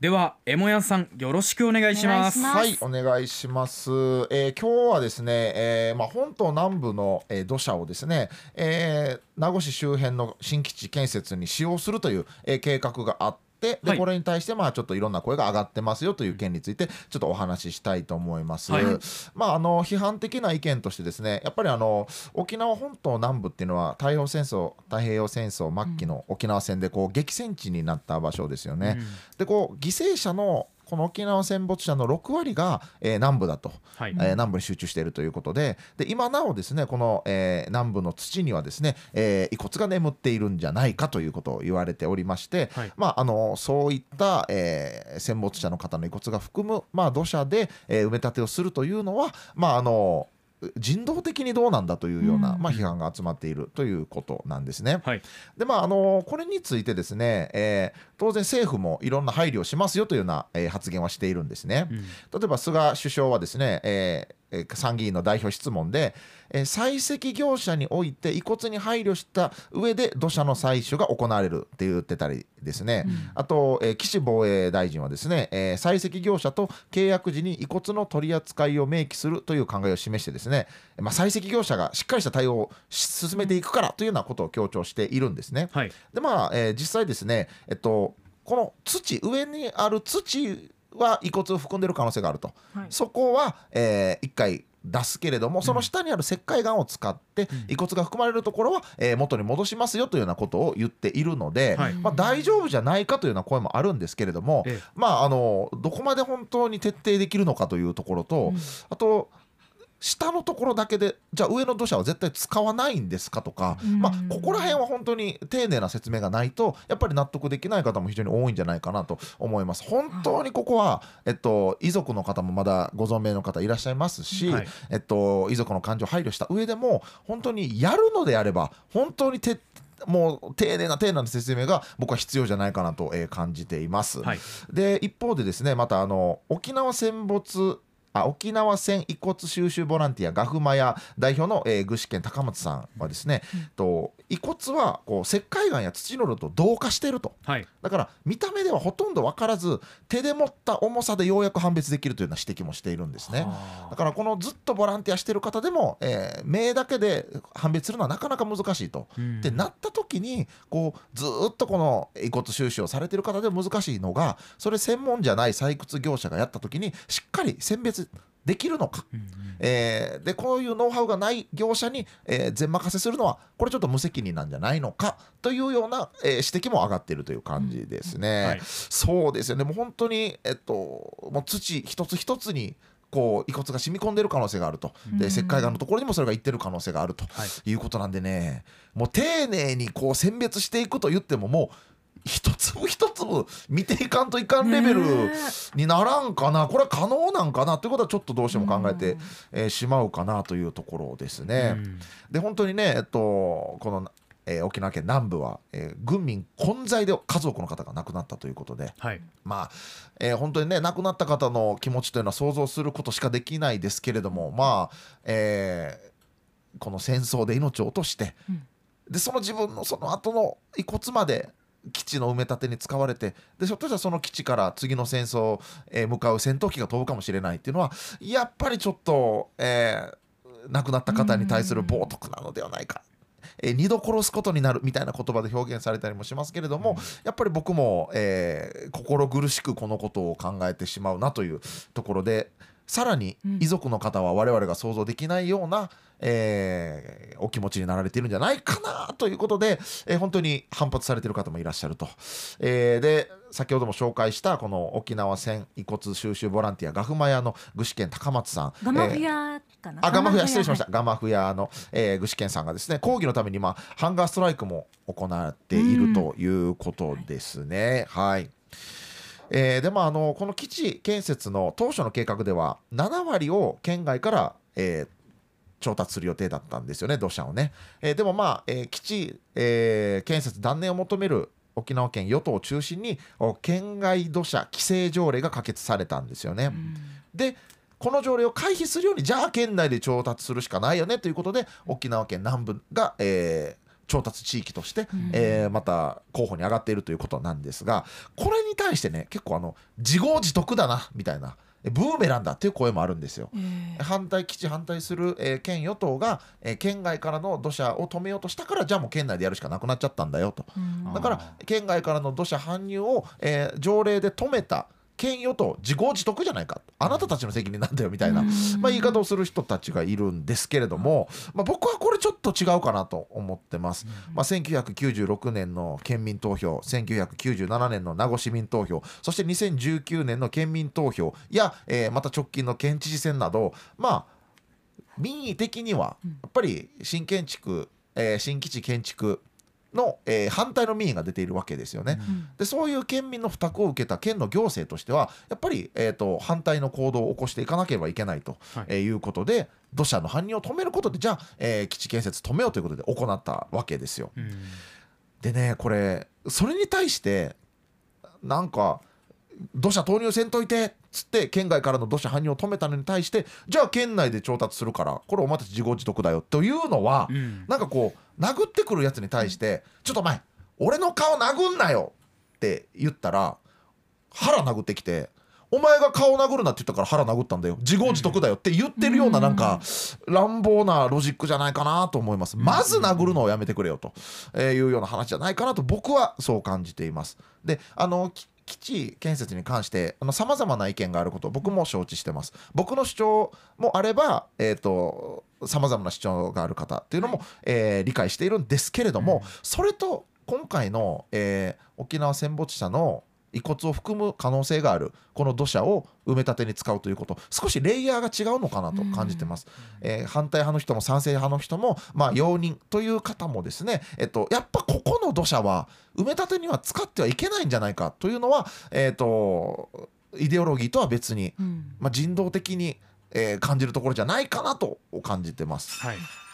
ではエモヤさんよろしくお願いします。はいお願いします、えー今日はですね、えーまあ、本島南部の、えー土砂をですね、えー名護市周辺の新基地建設に使用するという、えー計画があってではいこれに対してまあちょっといろんな声が上がってますよという件についてちょっとお話ししたいと思います。はいまああの批判的な意見としてですねやっぱりあの沖縄本島南部っていうのは太平洋戦争太平洋戦争末期の沖縄戦でこう激戦地になった場所ですよね。でこう犠牲者のこの沖縄戦没者の6割が、えー南部だと、はい。えー南部に集中しているということでで今なおですねこの、えー南部の土にはですね、えー遺骨が眠っているんじゃないかということを言われておりまして、はい。まあ、あのそういった、えー戦没者の方の遺骨が含む、まあ、土砂で、えー埋め立てをするというのは、まあ、あの人道的にどうなんだというような、うんまあ、批判が集まっているということなんですね。はいでまああのこれについてですね、えー当然政府もいろんな配慮をしますよというような、えー発言はしているんですね。うん例えば菅首相はですね、えーえー参議院の代表質問で、えー採石業者において遺骨に配慮した上で土砂の採取が行われるって言ってたりですね、あと、えー岸防衛大臣はですね、えー採石業者と契約時に遺骨の取り扱いを明記するという考えを示してですね、まあ、採石業者がしっかりした対応をし進めていくからというようなことを強調しているんですね。はい。でまあ、えー実際ですね、えっと、この土上にある土は遺骨を含んでいる可能性があると、はい。そこは、えー一回出すけれどもその下にある石灰岩を使って遺骨が含まれるところは、えー元に戻しますよというようなことを言っているので、はい。まあ、大丈夫じゃないかというような声もあるんですけれども、ええ。まあ、あのどこまで本当に徹底できるのかというところと、あと下のところだけでじゃあ上の土砂は絶対使わないんですかとか、うんまあ、ここら辺は本当に丁寧な説明がないとやっぱり納得できない方も非常に多いんじゃないかなと思います。本当にここは、えっと、遺族の方もまだご存命の方いらっしゃいますし、はいえっと、遺族の感情を配慮した上でも本当にやるのであれば本当にてもう丁寧な丁寧な説明が僕は必要じゃないかなと、えー感じています。はいで一方でですねまたあの沖縄戦没あ沖縄戦遺骨収集ボランティアガフマヤ代表の、えー具志堅高松さんはですね、と遺骨はこう石灰岩や土の量と同化していると。はい。だから見た目ではほとんど分からず手で持った重さでようやく判別できるというような指摘もしているんですね。はだからこのずっとボランティアしてる方でも、えー目だけで判別するのはなかなか難しいと。うん。ってなった時にこうずーっとこの遺骨収集をされてる方で難しいのがそれ専門じゃない採掘業者がやった時にしっかり選別できるのか、うんうん。えーでこういうノウハウがない業者に、えー全任せするのはこれちょっと無責任なんじゃないのかというような、えー指摘も上がっているという感じですね。はい。そうですよね。もう本当に、えっと、もう土一つ一つにこう遺骨が染み込んでる可能性があると、で石灰岩のところにもそれがいってる可能性があるとはい。いうことなんでね。もう丁寧にこう選別していくと言ってももう一粒一粒見ていかんといかんレベルねにならんかな。これは可能なんかな。ということはちょっとどうしても考えて、えーしまうかなというところですね。うん。で本当にね、えっと、この、えー沖縄県南部は、えー軍民混在で数多くの方が亡くなったということで、はい。まあ、えー本当にね亡くなった方の気持ちというのは想像することしかできないですけれどもまあ、えーこの戦争で命を落として、うん。でその自分のその後の遺骨まで基地の埋め立てに使われてでひょっとしたらその基地から次の戦争へ向かう戦闘機が飛ぶかもしれないっていうのはやっぱりちょっと、えー亡くなった方に対する冒涜なのではないか。えー二度殺すことになるみたいな言葉で表現されたりもしますけれども、やっぱり僕も、えー心苦しくこのことを考えてしまうなというところでさらにうん。遺族の方は我々が想像できないような、えーお気持ちになられているんじゃないかなということで、えー本当に反発されている方もいらっしゃると。えーで先ほども紹介したこの沖縄戦遺骨収集ボランティアガフマヤの具志堅高松さん。ガマフえーヤかな、あガマフヤ失礼しました、はガマフヤの、えー具志堅さんがですね抗議のために今ハンガーストライクも行っているということですね。はいえーでもあのこの基地建設の当初の計画では7割を県外から、えー調達する予定だったんですよね土砂をね、えーでもまあ、えー基地、えー建設断念を求める沖縄県与党を中心にお県外土砂規制条例が可決されたんですよね。でこの条例を回避するようにじゃあ県内で調達するしかないよねということで沖縄県南部が、えー調達地域として、えーまた候補に上がっているということなんですがこれに対してね結構あの自業自得だなみたいなえブーメランだっていう声もあるんですよ。えー反対基地反対する、えー県与党が、えー県外からの土砂を止めようとしたからじゃあもう県内でやるしかなくなっちゃったんだよと。うん。だから県外からの土砂搬入を、えー条例で止めた県与党自業自得じゃないか。あなたたちの責任なんだよみたいな、うん。まあ、言い方をする人たちがいるんですけれども、まあ、僕はこれちょっと違うかなと思ってます。まあ、1996年の県民投票1997年の名護市民投票そして2019年の県民投票や、えーまた直近の県知事選などまあ民意的にはやっぱり新建築、えー新基地建築の、えー反対の民意が出ているわけですよね。うんでそういう県民の負託を受けた県の行政としてはやっぱり、えー、と反対の行動を起こしていかなければいけないと、はいえーいうことで土砂の搬入を止めることでじゃあ、えー基地建設止めようということで行ったわけですよ。うんでねこれそれに対してなんか土砂投入せんといてっつって県外からの土砂搬入を止めたのに対してじゃあ県内で調達するからこれお前たち自業自得だよというのは、うんなんかこう殴ってくるやつに対して「ちょっとお前俺の顔殴んなよ!」って言ったら腹殴ってきて「お前が顔殴るなって言ったから腹殴ったんだよ自業自得だよ」って言ってるようななんか乱暴なロジックじゃないかなと思います。まず殴るのをやめてくれよとえーいうような話じゃないかなと僕はそう感じています。であのき基地建設に関してさまざまな意見があることを僕も承知してます。僕の主張もあれば、えー、とさまざまな主張がある方っていうのも、えー理解しているんですけれども、それと今回の、えー沖縄戦没者の遺骨を含む可能性があるこの土砂を埋め立てに使うということ少しレイヤーが違うのかなと感じてます。えー反対派の人も賛成派の人も、まあ、容認という方もですね、えっと、やっぱここの土砂は埋め立てには使ってはいけないんじゃないかというのは、えっと、イデオロギーとは別に、うんまあ、人道的に、えー感じるところじゃないかなと感じてます。はいあ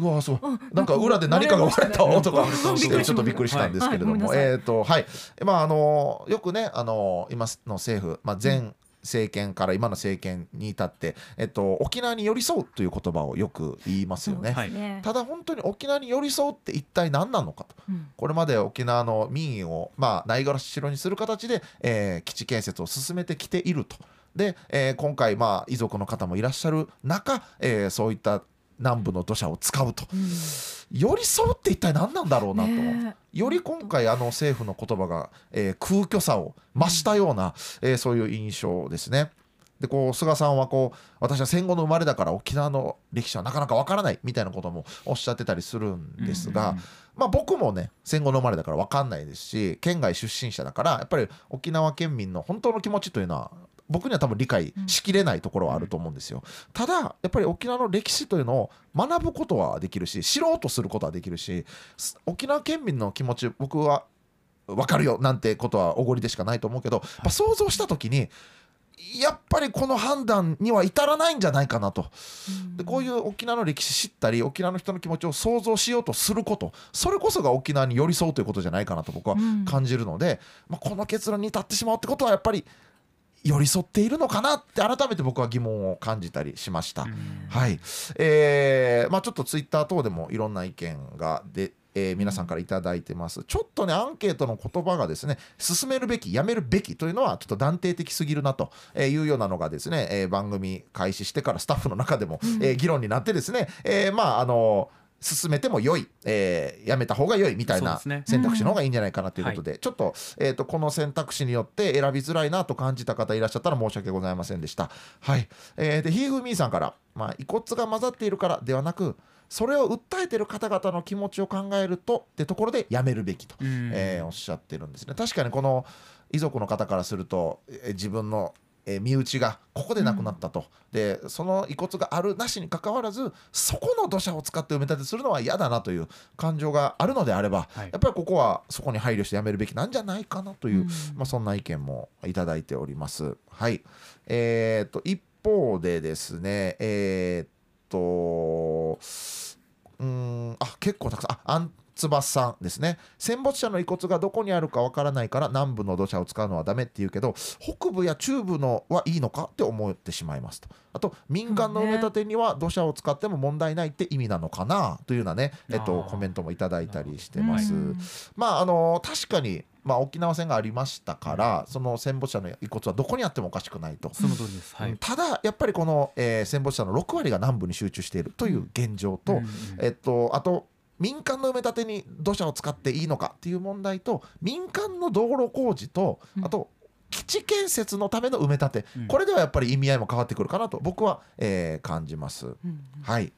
うわそう。あなんか裏で何かが割れた音が割れた？音してちょっとびっくりしたんですけれども、えっ、とはい。まああのよくねあの今の政府、まあ、前政権から今の政権に至って、えっと、沖縄に寄り添うという言葉をよく言いますよね。はい。ね。ただ本当に沖縄に寄り添うって一体何なのかと。うん。これまで沖縄の民意を、まあ、ないがらしろにする形で、えー基地建設を進めてきていると。で、えー今回、まあ、遺族の方もいらっしゃる中、えーそういった南部の土砂を使うとうん寄り添うって一体何なんだろうなと。ねより今回あの政府の言葉が、えー空虚さを増したような、えーそういう印象ですね。でこう菅さんはこう私は戦後の生まれだから沖縄の歴史はなかなかわからないみたいなこともおっしゃってたりするんですが、うんまあ、僕もね戦後の生まれだから分かんないですし県外出身者だからやっぱり沖縄県民の本当の気持ちというのは僕には多分理解しきれないところはあると思うんですよ。ただやっぱり沖縄の歴史というのを学ぶことはできるし知ろうとすることはできるしす沖縄県民の気持ち僕は分かるよなんてことはおごりでしかないと思うけど、やっぱ想像した時にやっぱりこの判断には至らないんじゃないかなと。でこういう沖縄の歴史知ったり沖縄の人の気持ちを想像しようとすることそれこそが沖縄に寄り添うということじゃないかなと僕はうん感じるので、まあ、この結論に至ってしまうってことはやっぱり寄り添っているのかなって改めて僕は疑問を感じたりしました。うん。はい、えーまあ、ちょっとツイッター等でもいろんな意見がで、えー皆さんから頂いてます。ちょっとねアンケートの言葉がですね進めるべきやめるべきというのはちょっと断定的すぎるなというようなのがですね、えー番組開始してからスタッフの中でも、えー議論になってですね、えーまああの進めても良い、えーやめた方が良いみたいな選択肢の方がいいんじゃないかなということで、ちょっと,、えー、とこの選択肢によって選びづらいなと感じた方いらっしゃったら申し訳ございませんでした。はい、えーでひーふみーさんから、まあ、遺骨が混ざっているからではなくそれを訴えている方々の気持ちを考えるとってところでやめるべきと、うん。えーおっしゃってるんですね。確かにこの遺族の方からすると、えー自分のえー身内がここで亡くなったと、でその遺骨があるなしにかかわらずそこの土砂を使って埋め立てするのは嫌だなという感情があるのであれば、はい。やっぱりここはそこに配慮してやめるべきなんじゃないかなという、うん。まあ、そんな意見もいただいております。はい。えー、と一方でですねえーっとうーんあ結構たくさんあ翼さんですね。戦没者の遺骨がどこにあるかわからないから南部の土砂を使うのはダメって言うけど北部や中部のはいいのかって思ってしまいますと。あと民間の埋め立てには土砂を使っても問題ないって意味なのかなというようなね、えっと、コメントもいただいたりしてます。うん。まああの確かにまあ、沖縄戦がありましたから、その戦没者の遺骨はどこにあってもおかしくないと。はい。ただやっぱりこの、えー戦没者の6割が南部に集中しているという現状と、うんうん。えっと、あと民間の埋め立てに土砂を使っていいのかっていう問題と民間の道路工事とうんあと基地建設のための埋め立て、うんこれではやっぱり意味合いも変わってくるかなと僕は、えー感じます。うんはい。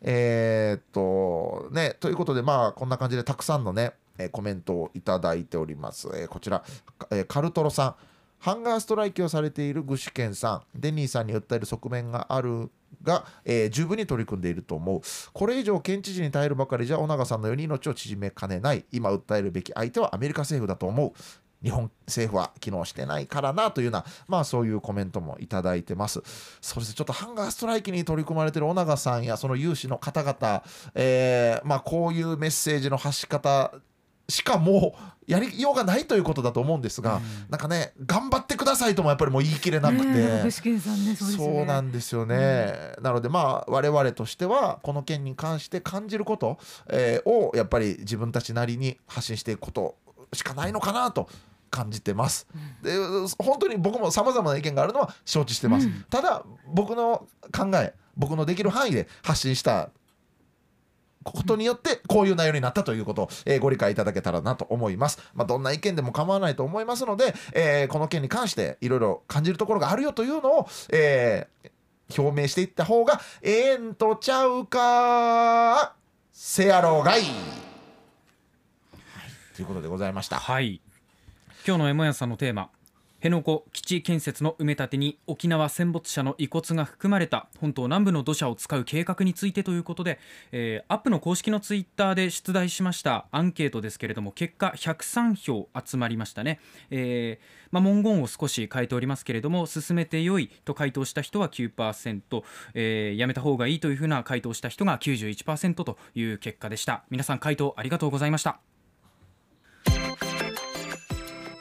えーっと、ね、ということで、まあ、こんな感じでたくさんのね、えーコメントをいただいております。えーこちら、かえーカルトロさん。ハンガーストライキをされている具志堅さん、デニーさんに訴える側面があるが、えー十分に取り組んでいると思う。これ以上、県知事に耐えるばかりじゃ、尾長さんのように命を縮めかねない。今訴えるべき相手はアメリカ政府だと思う。日本政府は機能してないからなというような、まあそういうコメントもいただいてます。そうで、ちょっとハンガーストライキに取り組まれている尾長さんやその有志の方々、えーまあこういうメッセージの発し方しかもうやりようがないということだと思うんですが、なんかね、頑張ってくださいともやっぱりもう言い切れなくて。ねねそうですよね。そうなんですよね、なのでまあ我々としてはこの件に関して感じること、えーをやっぱり自分たちなりに発信していくことしかないのかなと感じてます、で本当に僕もさまざまな意見があるのは承知してます、うん。ただ僕の考え僕のできる範囲で発信したことによってこういう内容になったということを、えーご理解いただけたらなと思います。まあ、どんな意見でも構わないと思いますので、えーこの件に関していろいろ感じるところがあるよというのを、えー表明していった方がええんとちゃうかせやろうがい、はい、ということでございました。はい今日のエモヤさんのテーマ辺野古基地建設の埋め立てに沖縄戦没者の遺骨が含まれた本島南部の土砂を使う計画についてということで、えーアップの公式のツイッターで出題しました。アンケートですけれども結果103票集まりましたね、えーまあ、文言を少し変えておりますけれども進めて良いと回答した人は9%、えーやめた方がいいというふうな回答した人が91%という結果でした。皆さん回答ありがとうございました。